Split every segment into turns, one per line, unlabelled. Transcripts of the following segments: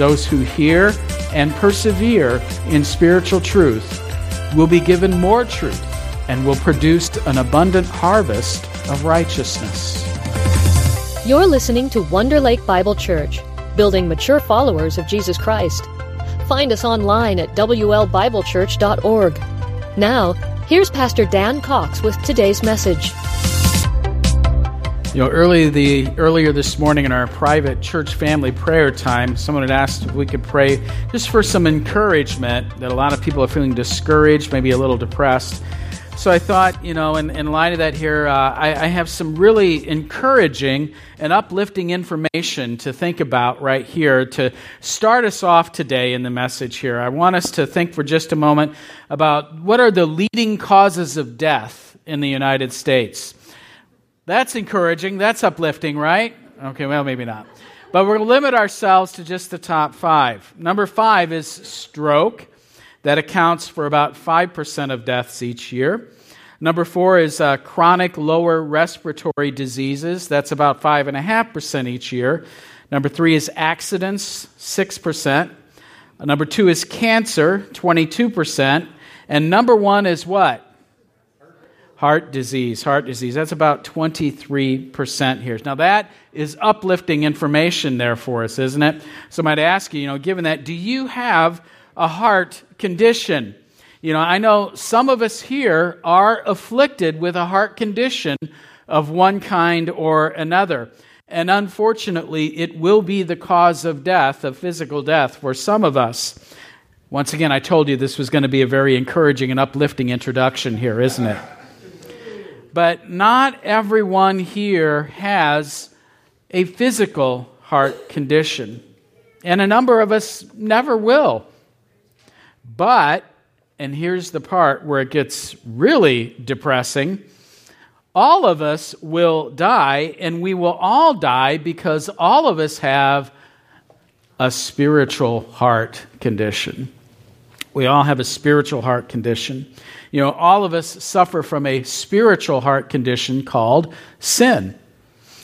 those who hear and persevere in spiritual truth will be given more truth and will produce an abundant harvest of righteousness.
You're listening to Wonder Lake Bible Church, building mature followers of Jesus Christ. Find us online at WLBibleChurch.org. Now, here's Pastor Dan Cox with today's message.
You know, early the earlier this morning in our private church family prayer time, someone had asked if we could pray just for some encouragement that a lot of people are feeling discouraged, maybe a little depressed. So I thought, you know, in, in light of that here, uh, I, I, have some really encouraging and uplifting information to think about right here to start us off today in the message here. I want us to think for just a moment about what are the leading causes of death in the United States. That's encouraging. That's uplifting, right? Okay, well, maybe not. But we're going to limit ourselves to just the top five. Number five is stroke. That accounts for about 5% of deaths each year. Number four is uh, chronic lower respiratory diseases. That's about 5.5% each year. Number three is accidents, 6%. Uh, number two is cancer, 22%. And number one is what? Heart disease, heart disease. That's about 23% here. Now, that is uplifting information there for us, isn't it? So, I might ask you, you know, given that, do you have a heart condition? You know, I know some of us here are afflicted with a heart condition of one kind or another. And unfortunately, it will be the cause of death, of physical death, for some of us. Once again, I told you this was going to be a very encouraging and uplifting introduction here, isn't it? But not everyone here has a physical heart condition. And a number of us never will. But, and here's the part where it gets really depressing all of us will die, and we will all die because all of us have a spiritual heart condition. We all have a spiritual heart condition. You know, all of us suffer from a spiritual heart condition called sin.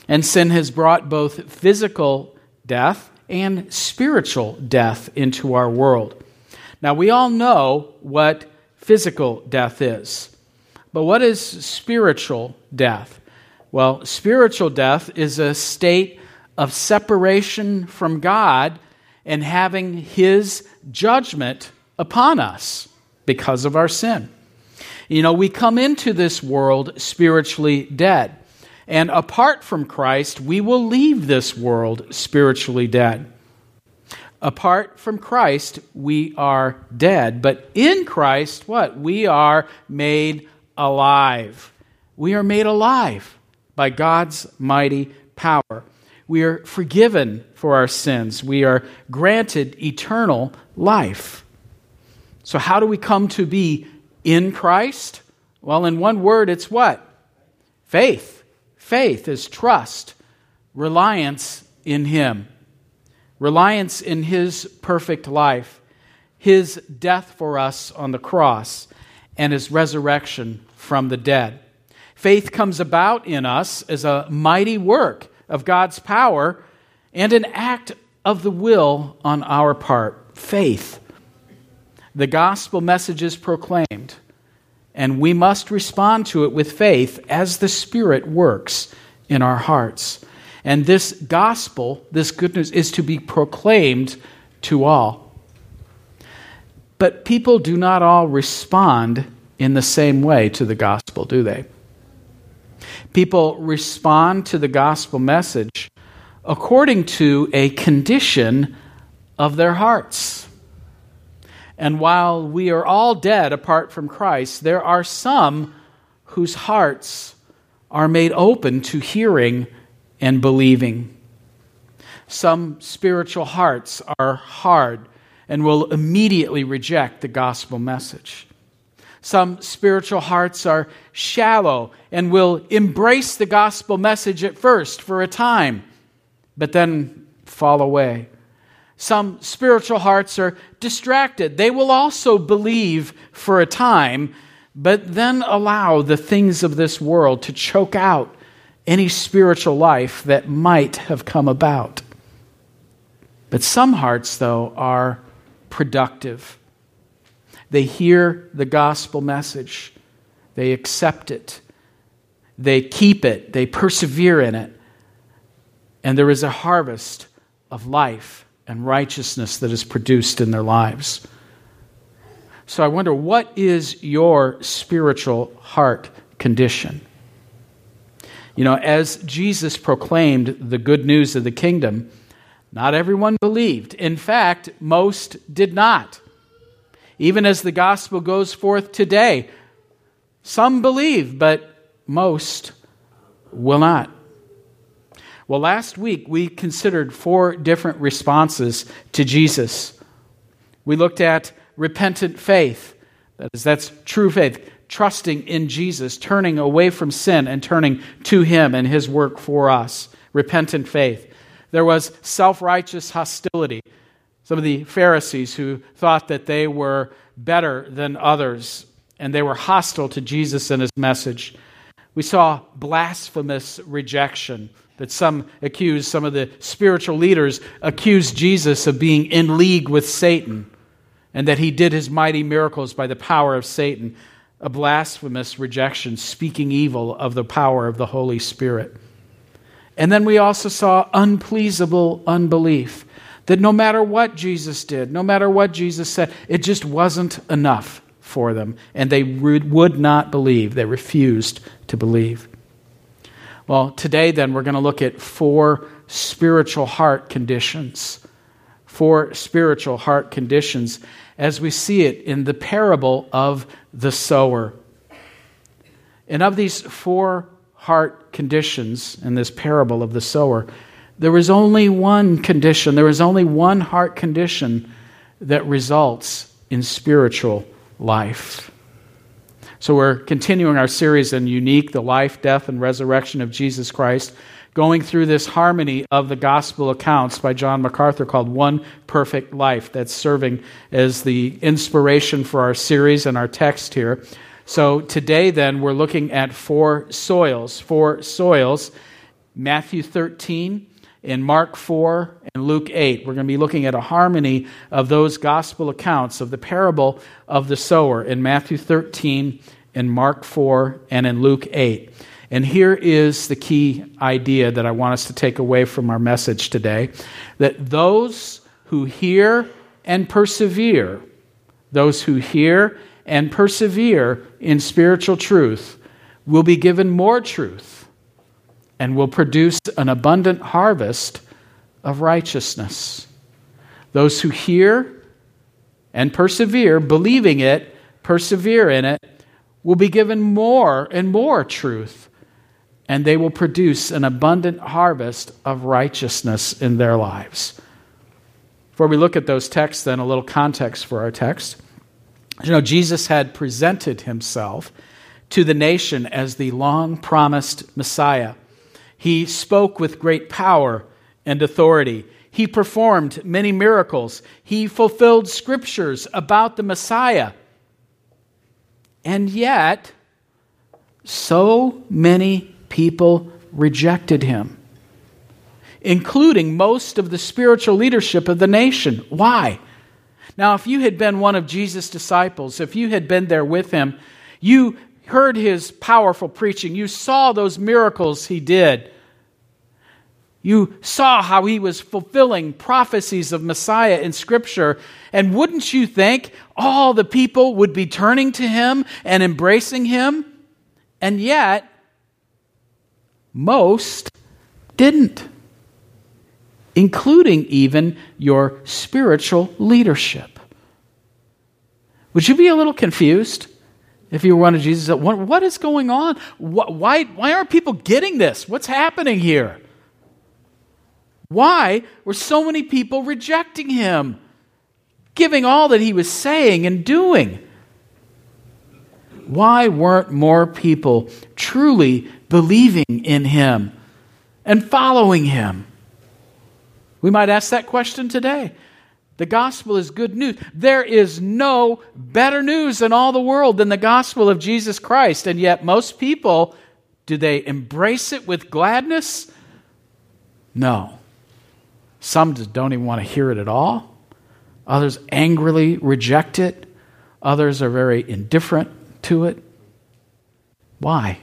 And sin has brought both physical death and spiritual death into our world. Now, we all know what physical death is. But what is spiritual death? Well, spiritual death is a state of separation from God and having His judgment upon us because of our sin. You know, we come into this world spiritually dead. And apart from Christ, we will leave this world spiritually dead. Apart from Christ, we are dead. But in Christ, what? We are made alive. We are made alive by God's mighty power. We are forgiven for our sins. We are granted eternal life. So, how do we come to be in Christ? Well, in one word, it's what? Faith. Faith is trust, reliance in Him, reliance in His perfect life, His death for us on the cross, and His resurrection from the dead. Faith comes about in us as a mighty work of God's power and an act of the will on our part. Faith the gospel message is proclaimed, and we must respond to it with faith as the Spirit works in our hearts. And this gospel, this good news, is to be proclaimed to all. But people do not all respond in the same way to the gospel, do they? People respond to the gospel message according to a condition of their hearts. And while we are all dead apart from Christ, there are some whose hearts are made open to hearing and believing. Some spiritual hearts are hard and will immediately reject the gospel message. Some spiritual hearts are shallow and will embrace the gospel message at first for a time, but then fall away. Some spiritual hearts are distracted. They will also believe for a time, but then allow the things of this world to choke out any spiritual life that might have come about. But some hearts, though, are productive. They hear the gospel message, they accept it, they keep it, they persevere in it, and there is a harvest of life and righteousness that is produced in their lives. So I wonder, what is your spiritual heart condition? You know, as Jesus proclaimed the good news of the kingdom, not everyone believed. In fact, most did not. Even as the gospel goes forth today, some believe, but most will not. Well, last week we considered four different responses to Jesus. We looked at repentant faith, that is, that's true faith, trusting in Jesus, turning away from sin and turning to Him and His work for us. Repentant faith. There was self righteous hostility. Some of the Pharisees who thought that they were better than others and they were hostile to Jesus and his message. We saw blasphemous rejection that some accused, some of the spiritual leaders accused Jesus of being in league with Satan and that he did his mighty miracles by the power of Satan. A blasphemous rejection, speaking evil of the power of the Holy Spirit. And then we also saw unpleasable unbelief. That no matter what Jesus did, no matter what Jesus said, it just wasn't enough for them. And they would not believe. They refused to believe. Well, today then we're going to look at four spiritual heart conditions. Four spiritual heart conditions as we see it in the parable of the sower. And of these four heart conditions in this parable of the sower, there is only one condition, there is only one heart condition that results in spiritual life. So we're continuing our series on Unique, the life, death, and resurrection of Jesus Christ, going through this harmony of the gospel accounts by John MacArthur called One Perfect Life. That's serving as the inspiration for our series and our text here. So today, then, we're looking at four soils. Four soils Matthew 13, in Mark 4, and Luke 8. We're going to be looking at a harmony of those gospel accounts of the parable of the sower in Matthew 13, in Mark 4, and in Luke 8. And here is the key idea that I want us to take away from our message today that those who hear and persevere, those who hear and persevere in spiritual truth will be given more truth and will produce an abundant harvest of righteousness. Those who hear and persevere, believing it, persevere in it, will be given more and more truth, and they will produce an abundant harvest of righteousness in their lives. Before we look at those texts, then, a little context for our text. You know, Jesus had presented himself to the nation as the long promised Messiah. He spoke with great power and authority. He performed many miracles. He fulfilled scriptures about the Messiah. And yet, so many people rejected him, including most of the spiritual leadership of the nation. Why? Now, if you had been one of Jesus' disciples, if you had been there with him, you heard his powerful preaching, you saw those miracles he did. You saw how he was fulfilling prophecies of Messiah in Scripture. And wouldn't you think all the people would be turning to him and embracing him? And yet, most didn't including even your spiritual leadership. Would you be a little confused if you were one of Jesus? What, what is going on? Why, why aren't people getting this? What's happening here? Why were so many people rejecting him, giving all that he was saying and doing? Why weren't more people truly believing in him and following him? We might ask that question today. The gospel is good news. There is no better news in all the world than the gospel of Jesus Christ. And yet, most people, do they embrace it with gladness? No. Some just don't even want to hear it at all. Others angrily reject it. Others are very indifferent to it. Why?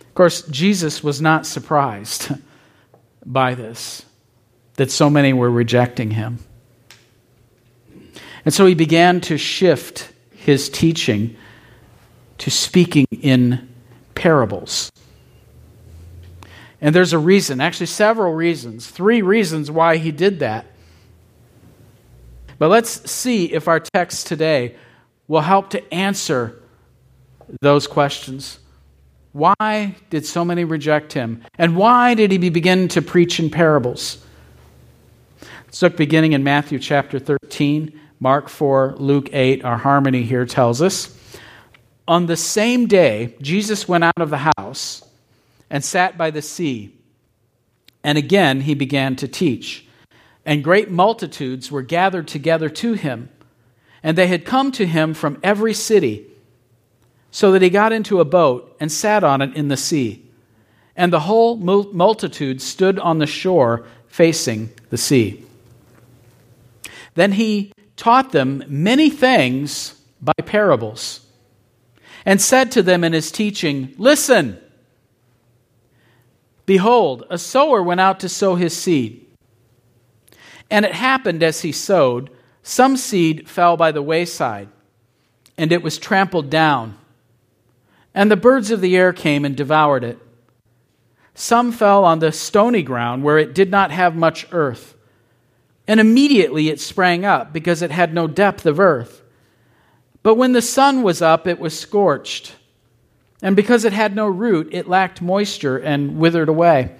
Of course, Jesus was not surprised by this, that so many were rejecting him. And so he began to shift his teaching to speaking in parables. And there's a reason, actually, several reasons, three reasons why he did that. But let's see if our text today will help to answer those questions. Why did so many reject him? And why did he begin to preach in parables? Look beginning in Matthew chapter 13, Mark 4, Luke 8. Our harmony here tells us. On the same day, Jesus went out of the house and sat by the sea. And again he began to teach. And great multitudes were gathered together to him. And they had come to him from every city so that he got into a boat and sat on it in the sea. And the whole multitude stood on the shore facing the sea. Then he taught them many things by parables, and said to them in his teaching, Listen, behold, a sower went out to sow his seed. And it happened as he sowed, some seed fell by the wayside, and it was trampled down and the birds of the air came and devoured it. Some fell on the stony ground where it did not have much earth, and immediately it sprang up because it had no depth of earth. But when the sun was up, it was scorched, and because it had no root, it lacked moisture and withered away.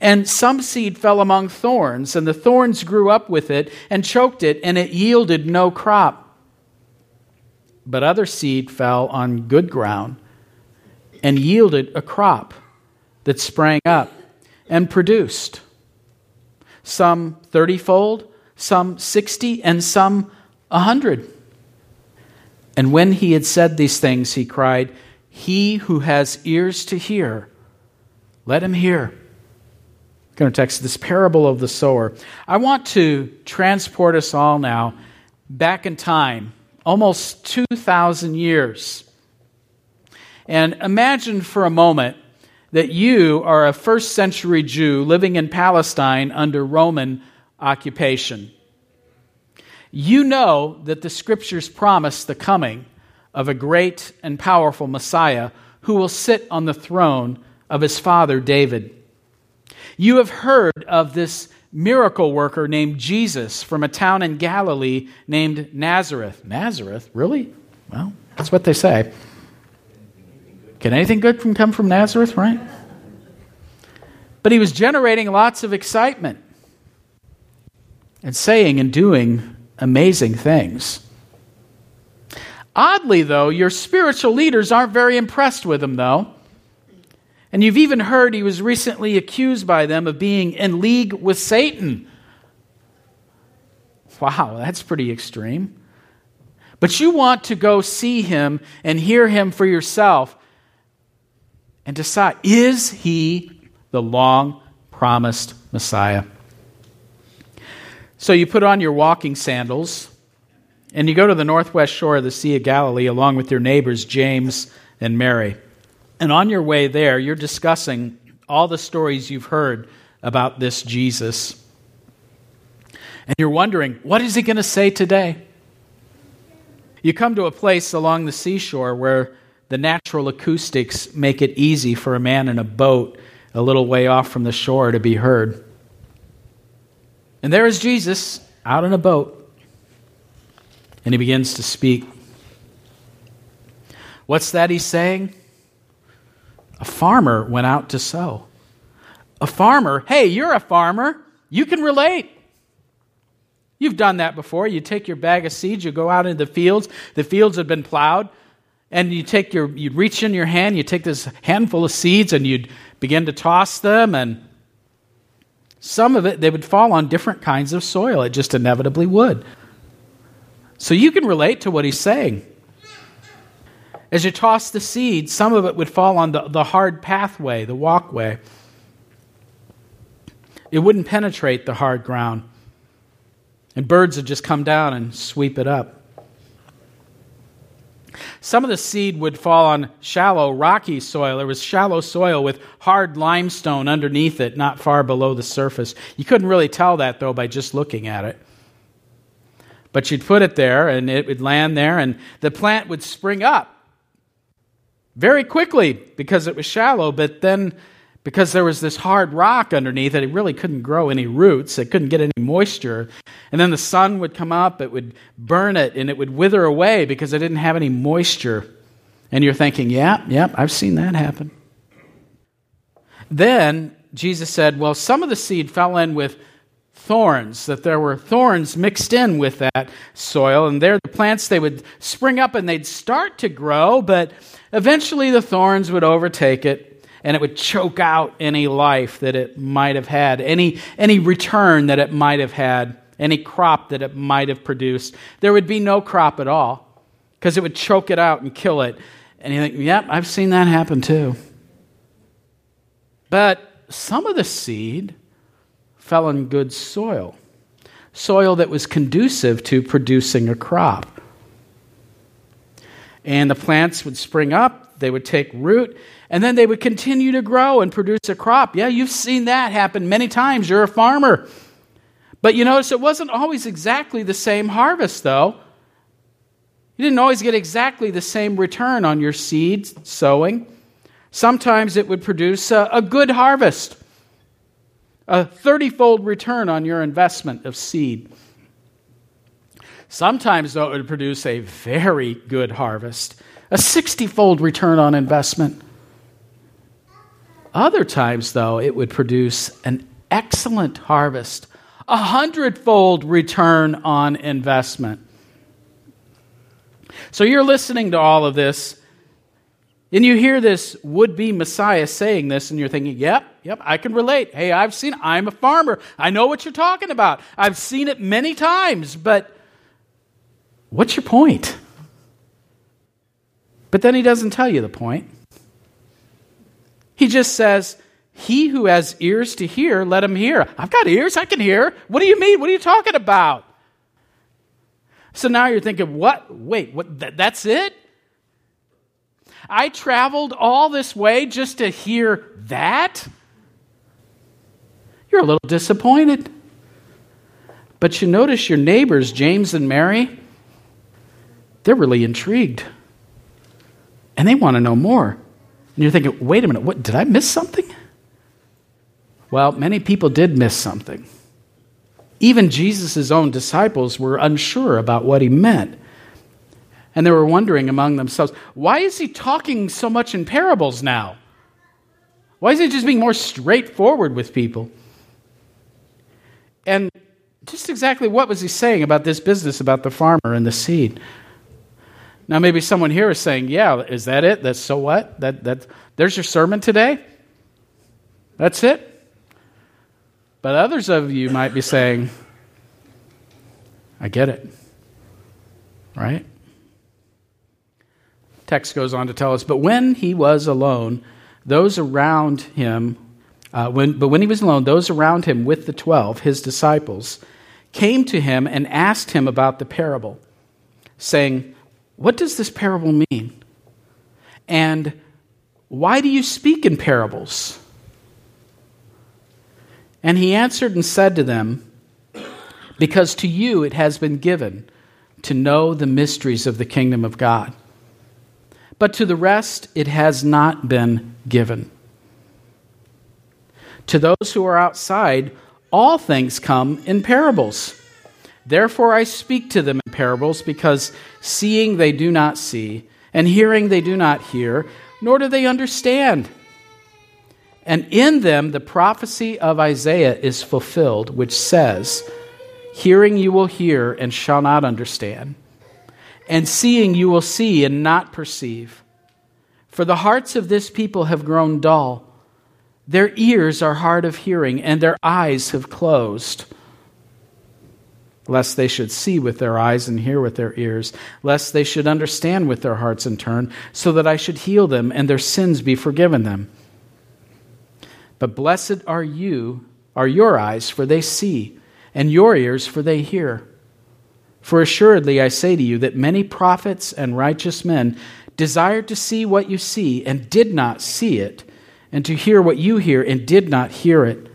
And some seed fell among thorns, and the thorns grew up with it and choked it, and it yielded no crop. But other seed fell on good ground and yielded a crop that sprang up and produced some thirtyfold, some sixty, and some a hundred. And when he had said these things, he cried, He who has ears to hear, let him hear. Going to text this parable of the sower. I want to transport us all now back in time almost 2,000 years. And imagine for a moment that you are a first century Jew living in Palestine under Roman occupation. You know that the scriptures promise the coming of a great and powerful Messiah who will sit on the throne of his father David. You have heard of this miracle worker named Jesus from a town in Galilee named Nazareth. Nazareth? Really? Well, that's what they say. Can anything good come from Nazareth, right? But he was generating lots of excitement and saying and doing amazing things. Oddly, though, your spiritual leaders aren't very impressed with him, though. And you've even heard he was recently accused by them of being in league with Satan. Wow, that's pretty extreme. But you want to go see him and hear him for yourself and decide is he the long promised Messiah? So you put on your walking sandals and you go to the northwest shore of the Sea of Galilee along with your neighbors, James and Mary. And on your way there, you're discussing all the stories you've heard about this Jesus. And you're wondering, what is he going to say today? You come to a place along the seashore where the natural acoustics make it easy for a man in a boat a little way off from the shore to be heard. And there is Jesus out in a boat, and he begins to speak. What's that he's saying? A farmer went out to sow. A farmer, hey, you're a farmer. You can relate. You've done that before. You take your bag of seeds, you go out into the fields. The fields have been plowed, and you take your, you'd reach in your hand, you take this handful of seeds, and you'd begin to toss them, and some of it they would fall on different kinds of soil. It just inevitably would. So you can relate to what he's saying. As you toss the seed, some of it would fall on the, the hard pathway, the walkway. it wouldn't penetrate the hard ground. And birds would just come down and sweep it up. Some of the seed would fall on shallow, rocky soil. There was shallow soil with hard limestone underneath it, not far below the surface. You couldn't really tell that, though, by just looking at it. But you'd put it there, and it would land there, and the plant would spring up very quickly because it was shallow, but then because there was this hard rock underneath it, it really couldn't grow any roots. It couldn't get any moisture. And then the sun would come up, it would burn it, and it would wither away because it didn't have any moisture. And you're thinking, yeah, yeah, I've seen that happen. Then Jesus said, well, some of the seed fell in with thorns, that there were thorns mixed in with that soil, and there the plants they would spring up and they'd start to grow, but eventually the thorns would overtake it and it would choke out any life that it might have had, any, any return that it might have had, any crop that it might have produced. There would be no crop at all because it would choke it out and kill it. And you think, yep, I've seen that happen too. But some of the seed fell in good soil, soil that was conducive to producing a crop. And the plants would spring up, they would take root, and then they would continue to grow and produce a crop. Yeah, you've seen that happen many times. You're a farmer. But you notice it wasn't always exactly the same harvest, though. You didn't always get exactly the same return on your seed sowing. Sometimes it would produce a, a good harvest a 30 fold return on your investment of seed. Sometimes, though, it would produce a very good harvest, a 60 fold return on investment. Other times, though, it would produce an excellent harvest, a hundredfold return on investment. So you're listening to all of this and you hear this would be Messiah saying this, and you're thinking, yep, yep, I can relate. Hey, I've seen, I'm a farmer. I know what you're talking about. I've seen it many times, but what's your point? But then he doesn't tell you the point. He just says, He who has ears to hear, let him hear. I've got ears, I can hear. What do you mean? What are you talking about? So now you're thinking, what? Wait, what? Th- that's it? I traveled all this way just to hear that? You're a little disappointed. But you notice your neighbors, James and Mary, they're really intrigued. And they want to know more. And you're thinking, wait a minute, what, did I miss something? Well, many people did miss something. Even Jesus' own disciples were unsure about what he meant. And they were wondering among themselves, why is he talking so much in parables now? Why is he just being more straightforward with people? And just exactly what was he saying about this business about the farmer and the seed? Now, maybe someone here is saying, Yeah, is that it? That's so what? That, that, there's your sermon today? That's it? But others of you might be saying, I get it. Right? text goes on to tell us, but when he was alone, those around him, uh, when, but when he was alone, those around him with the twelve, his disciples, came to him and asked him about the parable, saying, What does this parable mean? And why do you speak in parables? And he answered and said to them, Because to you it has been given to know the mysteries of the kingdom of God but to the rest it has not been given. To those who are outside, all things come in parables. Therefore I speak to them parables, because seeing they do not see, and hearing they do not hear, nor do they understand. And in them the prophecy of Isaiah is fulfilled, which says, Hearing you will hear and shall not understand and seeing you will see and not perceive. For the hearts of this people have grown dull. Their ears are hard of hearing, and their eyes have closed. Lest they should see with their eyes and hear with their ears, lest they should understand with their hearts and turn, so that I should heal them and their sins be forgiven them. But blessed are you are your eyes, for they see, and your ears, for they hear. For assuredly I say to you that many prophets and righteous men desired to see what you see and did not see it, and to hear what you hear and did not hear it.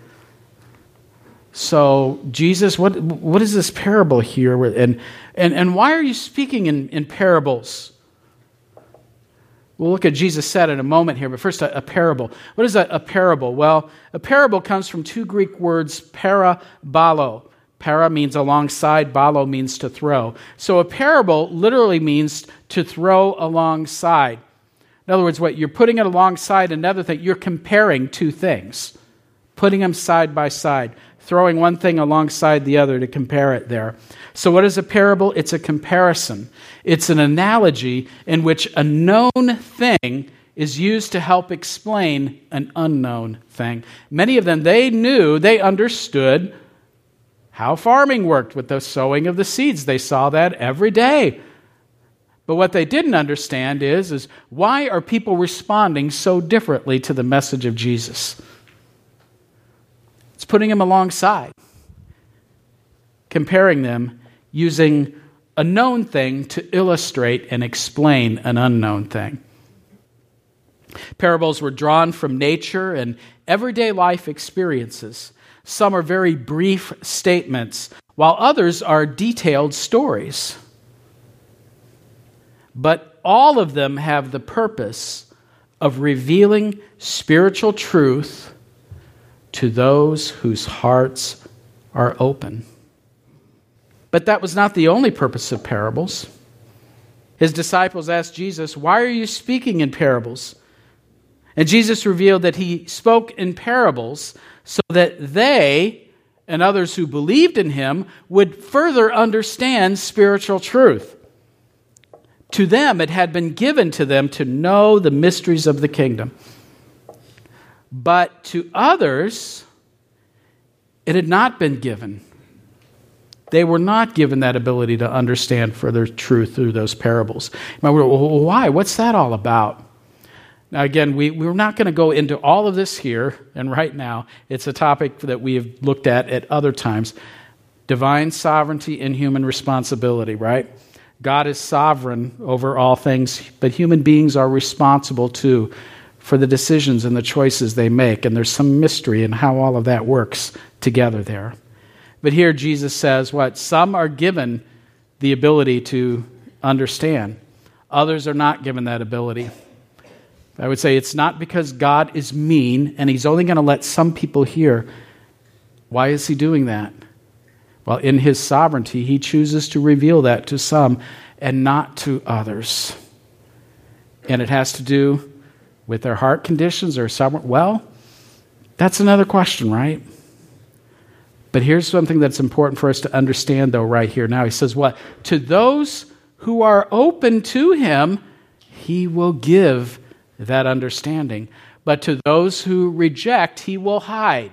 So, Jesus, what, what is this parable here? And, and, and why are you speaking in, in parables? We'll look at Jesus said in a moment here, but first, a, a parable. What is a, a, parable? Well, a parable comes from two Greek words, para, balo. Para means alongside, balo means to throw. So a parable literally means to throw alongside. In other words, what you're putting it alongside another thing, you're comparing two things, putting them side by side, throwing one thing alongside the other to compare it there. So, what is a parable? It's a comparison. It's an analogy in which a known thing is used to help explain an unknown thing. Many of them, they knew, they understood how farming worked with the sowing of the seeds. They saw that every day. But what they didn't understand is, is why are people responding so differently to the message of Jesus? Putting them alongside, comparing them using a known thing to illustrate and explain an unknown thing. Parables were drawn from nature and everyday life experiences. Some are very brief statements, while others are detailed stories. But all of them have the purpose of revealing spiritual truth to those whose hearts are open. But that was not the only purpose of parables. His disciples asked Jesus, Why are you speaking in parables? And Jesus revealed that he spoke in parables so that they and others who believed in him would further understand spiritual truth. To them, it had been given to them to know the mysteries of the kingdom. But to others, it had not been given. They were not given that ability to understand further truth through those parables. why? What's that all about? Now, again, we, we're not going to go into all of this here and right now. It's a topic that we have looked at at other times divine sovereignty and human responsibility, right? God is sovereign over all things, but human beings are responsible too for the decisions and the choices they make. And there's some mystery in how all of that works together there. But here Jesus says what? Some are given the ability to understand, others are not given that ability. I would say it's not because God is mean and he's only going to let some people hear. Why is he doing that? Well, in his sovereignty, he chooses to reveal that to some and not to others. And it has to do with their heart conditions or sovereign. Well, that's another question, right? But here's something that's important for us to understand, though, right here now. He says, What? To those who are open to him, he will give that understanding. But to those who reject, he will hide.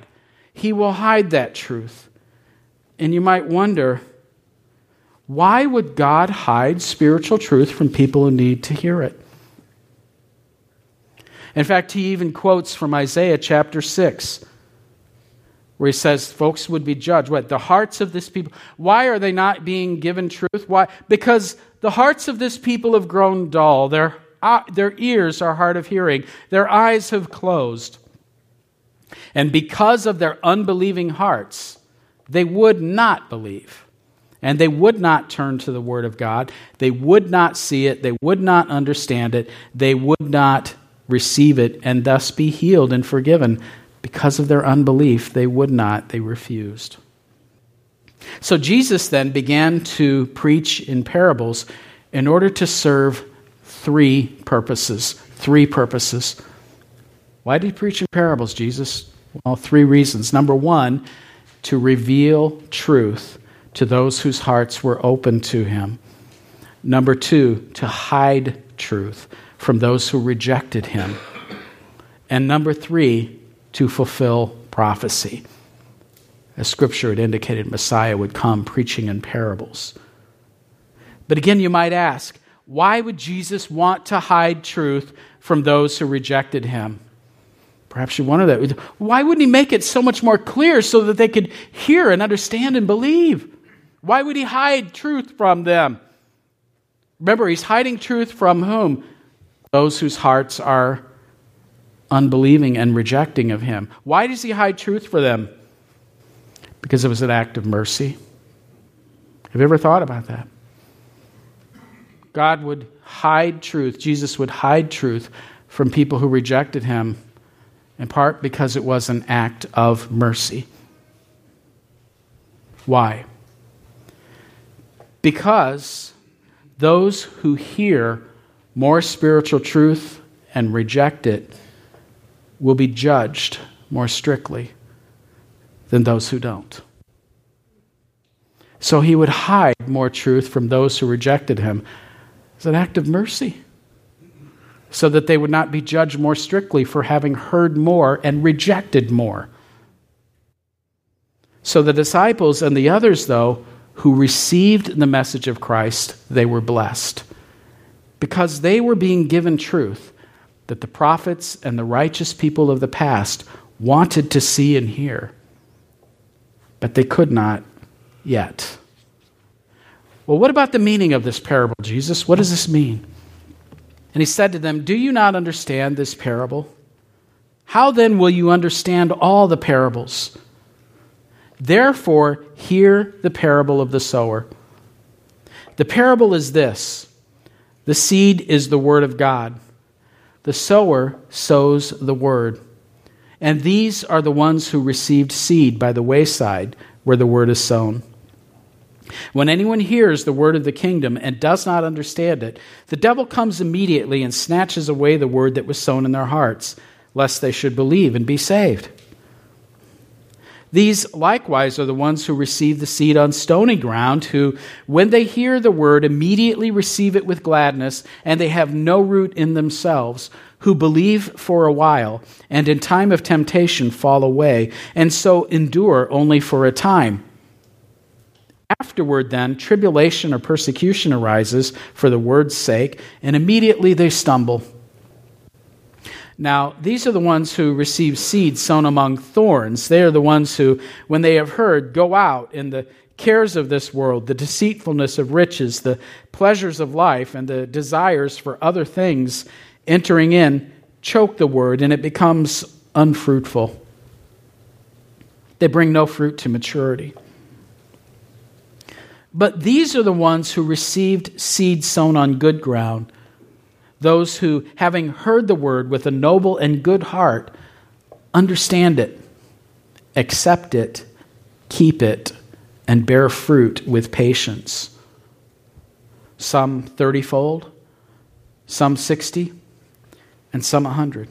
He will hide that truth. And you might wonder, why would God hide spiritual truth from people who need to hear it? In fact, he even quotes from Isaiah chapter 6 where he says folks would be judged. What? The hearts of this people. Why are they not being given truth? Why? Because the hearts of this people have grown dull. Their, uh, their ears are hard of hearing. Their eyes have closed. And because of their unbelieving hearts, they would not believe. And they would not turn to the Word of God. They would not see it. They would not understand it. They would not receive it and thus be healed and forgiven because of their unbelief, they would not, they refused. So Jesus then began to preach in parables in order to serve three purposes. Three purposes. Why did he preach in parables, Jesus? Well, three reasons. Number one, to reveal truth to those whose hearts were open to him. Number two, to hide truth from those who rejected him. And number three, to fulfill prophecy. As scripture had indicated, Messiah would come preaching in parables. But again, you might ask, why would Jesus want to hide truth from those who rejected him? Perhaps you wonder that. Why wouldn't he make it so much more clear so that they could hear and understand and believe? Why would he hide truth from them? Remember, he's hiding truth from whom? Those whose hearts are unbelieving and rejecting of him. Why does he hide truth for them? Because it was an act of mercy. Have you ever thought about that? God would hide truth, Jesus would hide truth from people who rejected him, in part because it was an act of mercy. Why? Because those who hear more spiritual truth and reject it will be judged more strictly than those who don't. So he would hide more truth from those who rejected him as an act of mercy, so that they would not be judged more strictly for having heard more and rejected more. So the disciples and the others, though, who received the message of Christ, they were blessed because they were being given truth that the prophets and the righteous people of the past wanted to see and hear, but they could not yet. Well, what about the meaning of this parable, Jesus? What does this mean? And he said to them, Do you not understand this parable? How then will you understand all the parables? Therefore, hear the parable of the sower. The parable is this the seed is the word of God. The sower sows the word. And these are the ones who received seed by the wayside where the word is sown. When anyone hears the word of the kingdom and does not understand it, the devil comes immediately and snatches away the word that was sown in their hearts, lest they should believe and be saved. These likewise are the ones who receive the seed on stony ground, who, when they hear the word, immediately receive it with gladness, and they have no root in themselves, who believe for a while, and in time of temptation fall away, and so endure only for a time. Afterward, then, tribulation or persecution arises for the word's sake, and immediately they stumble. Now, these are the ones who receive seed sown among thorns. They are the ones who, when they have heard, go out in the cares of this world, the deceitfulness of riches, the pleasures of life, and the desires for other things entering in, choke the word, and it becomes unfruitful. They bring no fruit to maturity. But these are the ones who received seed sown on good ground those who, having heard the word with a noble and good heart, understand it, accept it, keep it, and bear fruit with patience. Some 30 fold, some 60, and some 100.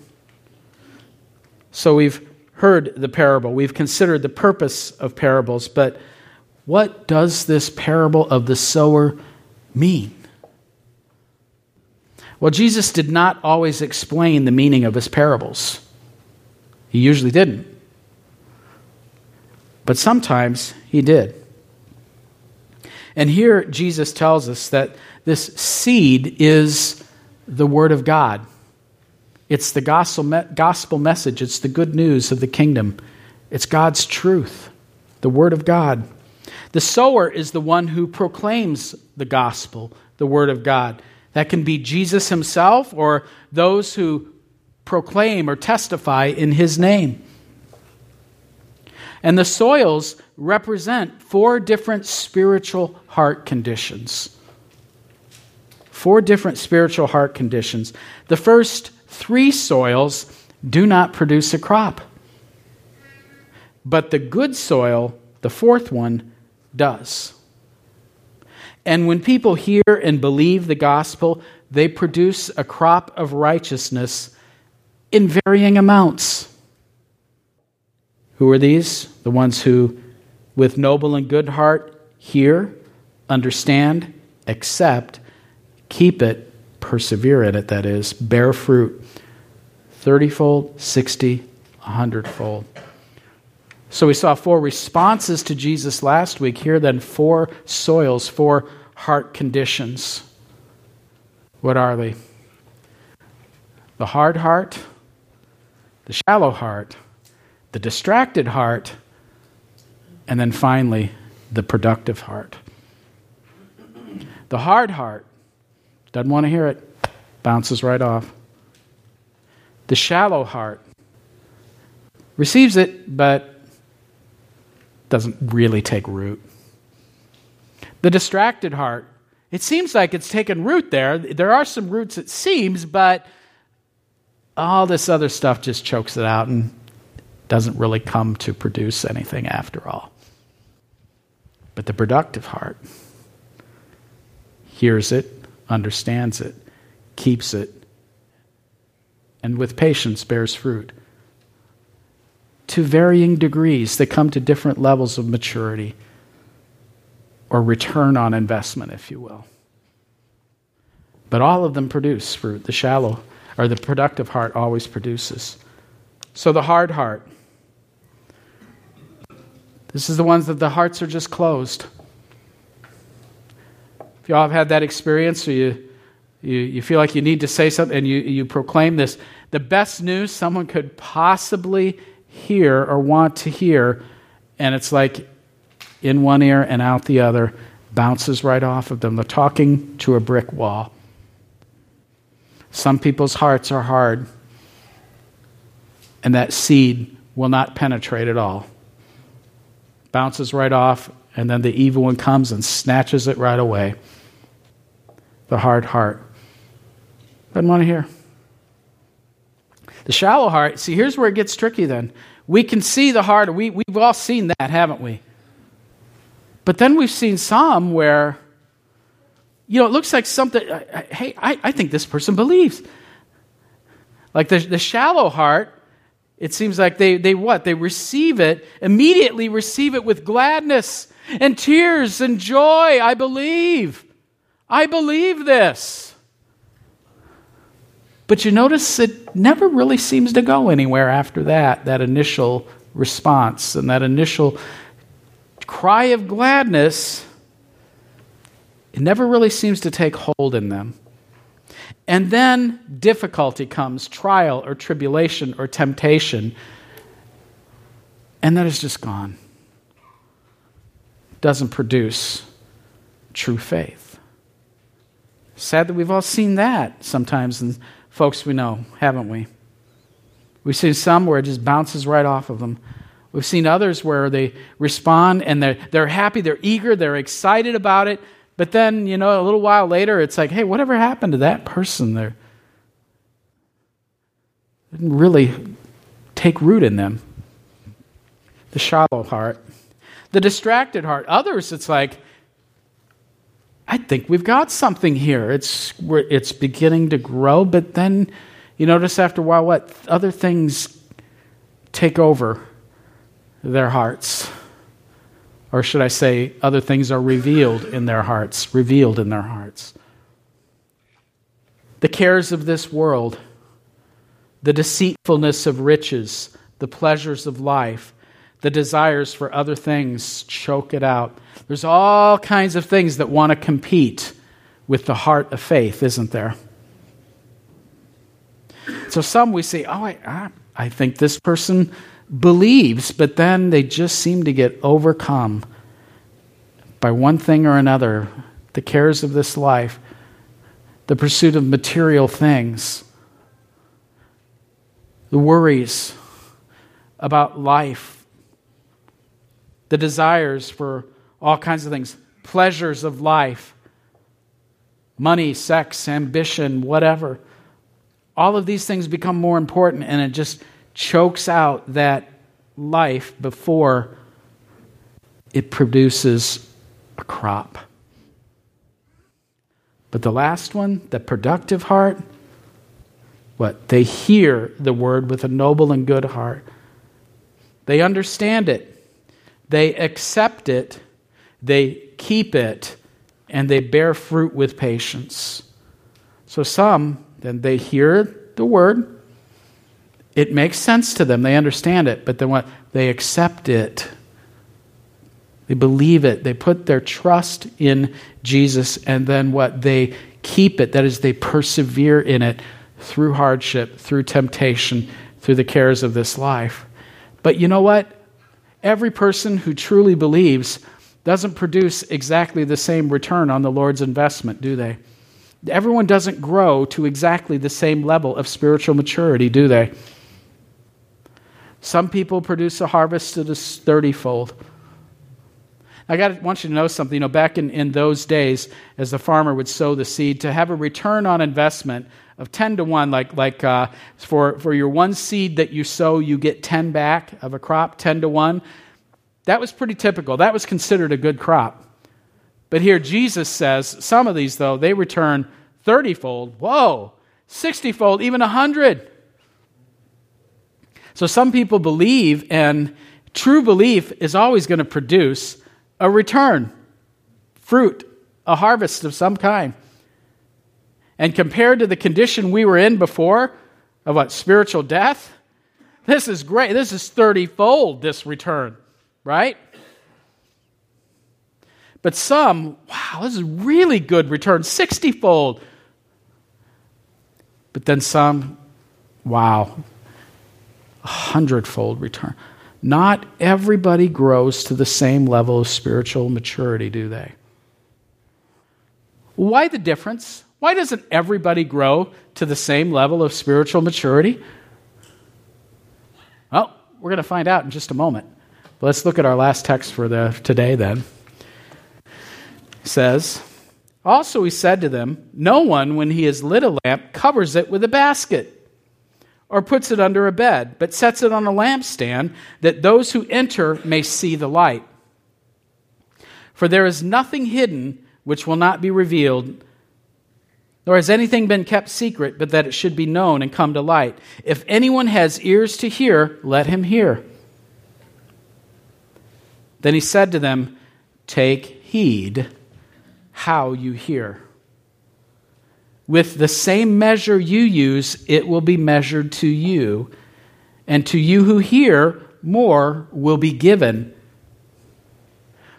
So we've heard the parable, we've considered the purpose of parables, but what does this parable of the sower mean? Well, Jesus did not always explain the meaning of his parables, he usually didn't. But sometimes he did. And here Jesus tells us that this seed is the Word of God. It's the gospel, message, it's the good news of the kingdom, it's God's truth, the Word of God. The sower is the one who proclaims the gospel, the Word of God. That can be Jesus himself or those who proclaim or testify in his name. And the soils represent four different spiritual heart conditions. Four different spiritual heart conditions. The first three soils do not produce a crop. But the good soil, the fourth one, does. And when people hear and believe the gospel, they produce a crop of righteousness in varying amounts. Who are these? The ones who, with noble and good heart, hear, understand, accept, keep it, persevere in it, that is, bear fruit. 30 fold, 60, 100 fold. So we saw four responses to Jesus last week. Here, then, four soils, four heart conditions. What are they? The hard heart, the shallow heart, the distracted heart, and then finally, the productive heart. The hard heart doesn't want to hear it, bounces right off. The shallow heart receives it, but doesn't really take root. The distracted heart, it seems like it's taken root there. There are some roots, it seems, but all this other stuff just chokes it out and doesn't really come to produce anything after all. But the productive heart hears it, understands it, keeps it, and with patience bears fruit. To varying degrees, they come to different levels of maturity or return on investment, if you will. But all of them produce fruit. The shallow or the productive heart always produces. So the hard heart. This is the ones that the hearts are just closed. If you all have had that experience, or you, you, you feel like you need to say something and you, you proclaim this, the best news someone could possibly hear or want to hear, and it's like in one ear and out the other, bounces right off of them. They're talking to a brick wall. Some people's hearts are hard, and that seed will not penetrate at all. Bounces right off, and then the evil one comes and snatches it right away. The hard heart. Doesn't want to hear. The shallow heart, see, here's where it gets tricky then. We can see the heart. We, we've all seen that, haven't we? But then we've seen some where you know, it looks like something, hey, I, I think this person believes. Like the, the shallow heart, it seems like they, they what? They receive it, immediately receive it with gladness and tears and joy. I believe. I believe this. But you notice it never really seems to go anywhere after that, that initial response and that initial cry of gladness it never really seems to take hold in them. And then difficulty comes, trial or tribulation or temptation, and that is just gone. Doesn't produce true faith. Sad that we've all seen that sometimes in folks we know, haven't we? We've seen some where it just bounces right off of them. We've seen others where they respond and they're, they're happy, they're eager, they're excited about it, but then, you know, a little while later, it's like, hey, whatever happened to that person there? Didn't really take root in them. The shallow heart, the distracted heart. Others, it's like, I think we've got something here. It's, it's beginning to grow, but then you notice after a while what? Other things take over their hearts or should I say, other things are revealed in their hearts, revealed in their hearts. The cares of this world, the deceitfulness of riches, the pleasures of life, the desires for other things choke it out. There's all kinds of things that want to compete with the heart of faith, isn't there? So some we say, oh, I, I think this person believes, but then they just seem to get overcome by one thing or another the cares of this life, the pursuit of material things, the worries about life, the desires for all kinds of things, pleasures of life, money, sex, ambition, whatever. All of these things become more important, and it just chokes out that life before it produces a crop. But the last one, the productive heart, what? They hear the word with a noble and good heart. They understand it. They accept it. They keep it. And they bear fruit with patience. So some, then they hear the word, it makes sense to them. They understand it. But then what? They accept it. They believe it. They put their trust in Jesus. And then what? They keep it. That is, they persevere in it through hardship, through temptation, through the cares of this life. But you know what? Every person who truly believes doesn't produce exactly the same return on the Lord's investment, do they? Everyone doesn't grow to exactly the same level of spiritual maturity, do they? Some people produce a harvest that is 30 fold. I got want you to know something. You know, back in, in those days, as the farmer would sow the seed, to have a return on investment of 10 to 1, like, like uh, for, for your one seed that you sow, you get 10 back of a crop, 10 to 1. That was pretty typical. That was considered a good crop. But here Jesus says some of these, though, they return 30 fold. Whoa, 60 fold, even 100. So some people believe, and true belief is always going to produce a return, fruit, a harvest of some kind. And compared to the condition we were in before, of what, spiritual death, this is great. This is 30 fold, this return, right? But some, wow, this is really good return, 60 fold. But then some, wow, a hundredfold return. Not everybody grows to the same level of spiritual maturity, do they? Why the difference? Why doesn't everybody grow to the same level of spiritual maturity? Well, we're going to find out in just a moment. But let's look at our last text for the today then. It says, also he said to them, No one, when he has lit a lamp, covers it with a basket or puts it under a bed, but sets it on a lampstand that those who enter may see the light. For there is nothing hidden which will not be revealed, nor has anything been kept secret, but that it should be known and come to light. If anyone has ears to hear, let him hear. Then he said to them, Take heed how you hear. With the same measure you use, it will be measured to you. And to you who hear, more will be given.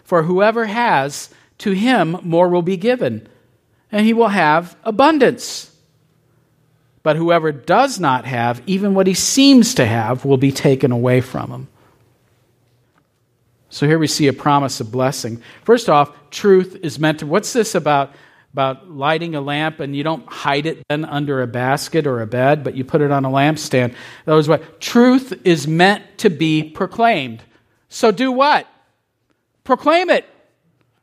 For whoever has, to him more will be given, and he will have abundance. But whoever does not have, even what he seems to have, will be taken away from him. So here we see a promise of blessing. First off, truth is meant to. What's this about? about lighting a lamp and you don't hide it then under a basket or a bed, but you put it on a lampstand. That was what truth is meant to be proclaimed. So do what? Proclaim it.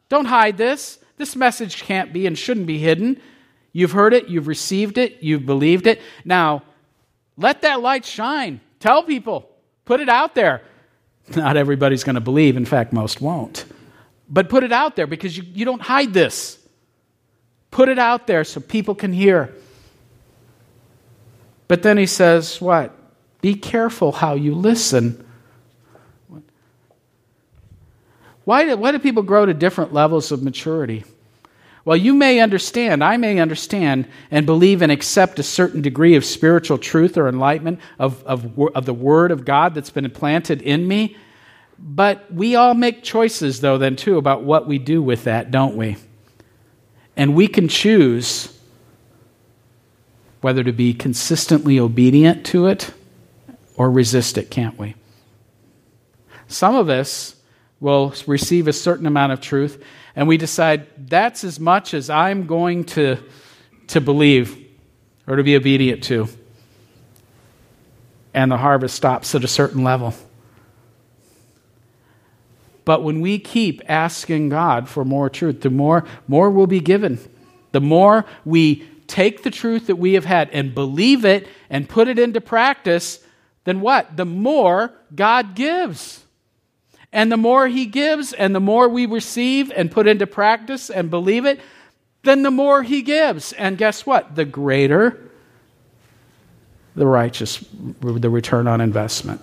Don't hide this. This message can't be and shouldn't be hidden. You've heard it, you've received it, you've believed it. Now, let that light shine. Tell people, put it out there. Not everybody's going to believe. In fact, most won't. But put it out there because you, you don't hide this. Put it out there so people can hear. But then he says, What? Be careful how you listen. Why do, why do people grow to different levels of maturity? Well, you may understand, I may understand, and believe and accept a certain degree of spiritual truth or enlightenment of, of, of the Word of God that's been implanted in me. But we all make choices, though, then, too, about what we do with that, don't we? And we can choose whether to be consistently obedient to it or resist it, can't we? Some of us will receive a certain amount of truth, and we decide that's as much as I'm going to, to believe or to be obedient to. And the harvest stops at a certain level. But when we keep asking God for more truth, the more, more will be given. The more we take the truth that we have had and believe it and put it into practice, then what? The more God gives. And the more He gives and the more we receive and put into practice and believe it, then the more He gives. And guess what? The greater the righteous, the return on investment.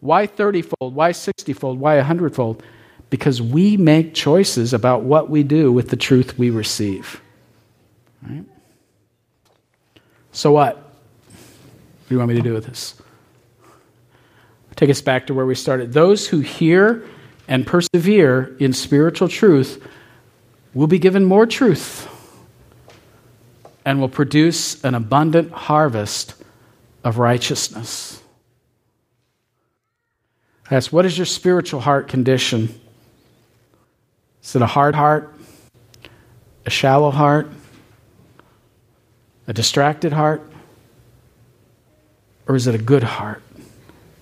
Why 30 fold? Why 60 fold? Why 100 fold? Because we make choices about what we do with the truth we receive. Right? So, what? What do you want me to do with this? Take us back to where we started. Those who hear and persevere in spiritual truth will be given more truth and will produce an abundant harvest of righteousness. Ask, what is your spiritual heart condition? Is it a hard heart? A shallow heart? A distracted heart? Or is it a good heart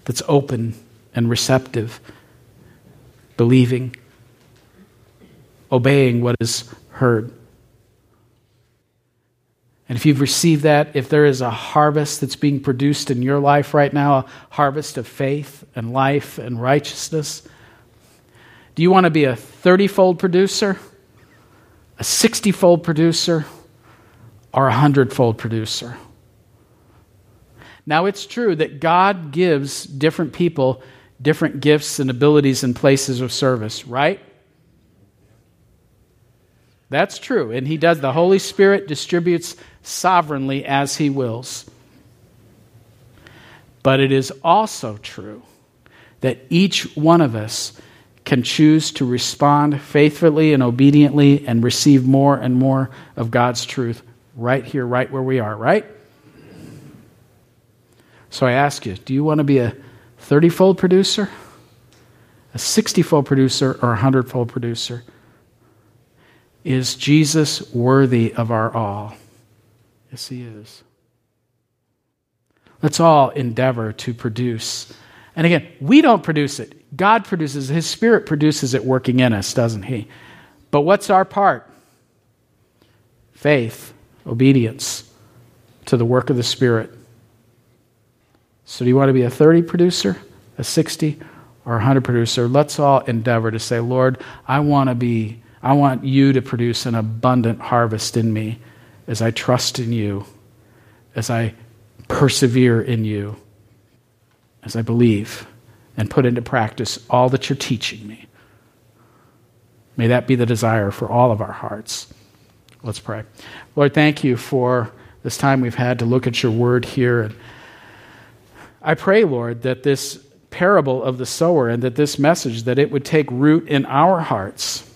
that's open and receptive, believing, obeying what is heard? And if you've received that, if there is a harvest that's being produced in your life right now, a harvest of faith and life and righteousness, do you want to be a 30 fold producer, a 60 fold producer, or a 100 fold producer? Now, it's true that God gives different people different gifts and abilities and places of service, right? That's true. And He does. The Holy Spirit distributes sovereignly as He wills. But it is also true that each one of us can choose to respond faithfully and obediently and receive more and more of God's truth right here, right where we are, right? So I ask you do you want to be a 30 fold producer, a 60 fold producer, or a 100 fold producer? Is Jesus worthy of our all? Yes, he is. Let's all endeavor to produce. And again, we don't produce it. God produces, His Spirit produces it working in us, doesn't He? But what's our part? Faith, obedience to the work of the Spirit. So, do you want to be a 30 producer, a 60, or a 100 producer? Let's all endeavor to say, Lord, I want to be, I want you to produce an abundant harvest in me as I trust in you, as I persevere in you, as I believe and put into practice all that you're teaching me. May that be the desire for all of our hearts. Let's pray. Lord, thank you for this time we've had to look at your word here. And I pray, Lord, that this parable of the sower and that this message that it would take root in our hearts.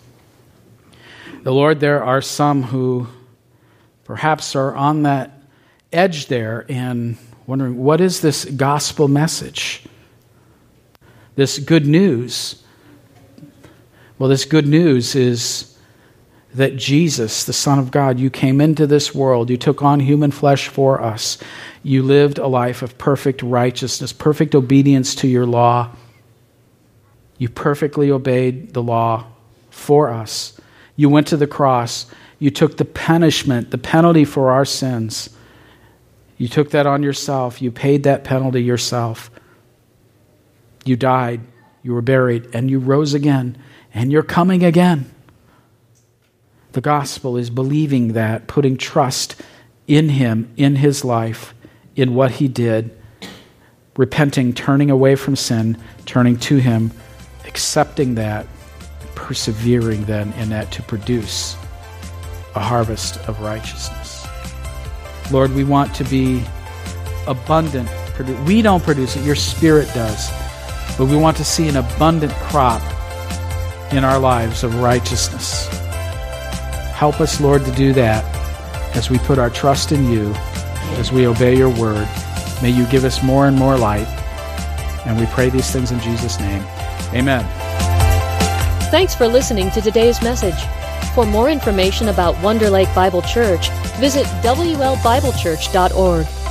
The Lord, there are some who perhaps are on that edge there and wondering what is this gospel message? This good news. Well, this good news is that Jesus, the Son of God, you came into this world, you took on human flesh for us, you lived a life of perfect righteousness, perfect obedience to your law. You perfectly obeyed the law for us. You went to the cross. You took the punishment, the penalty for our sins. You took that on yourself. You paid that penalty yourself. You died. You were buried. And you rose again. And you're coming again. The gospel is believing that, putting trust in Him, in His life, in what He did, repenting, turning away from sin, turning to Him, accepting that, persevering then in that to produce a harvest of righteousness. Lord, we want to be abundant. We don't produce it, your Spirit does. But we want to see an abundant crop in our lives of righteousness. Help us, Lord, to do that as we put our trust in you, as we obey your word. May you give us more and more light. And we pray these things in Jesus' name. Amen.
Thanks for listening to today's message. For more information about Wonder Lake Bible Church, visit WLBibleChurch.org.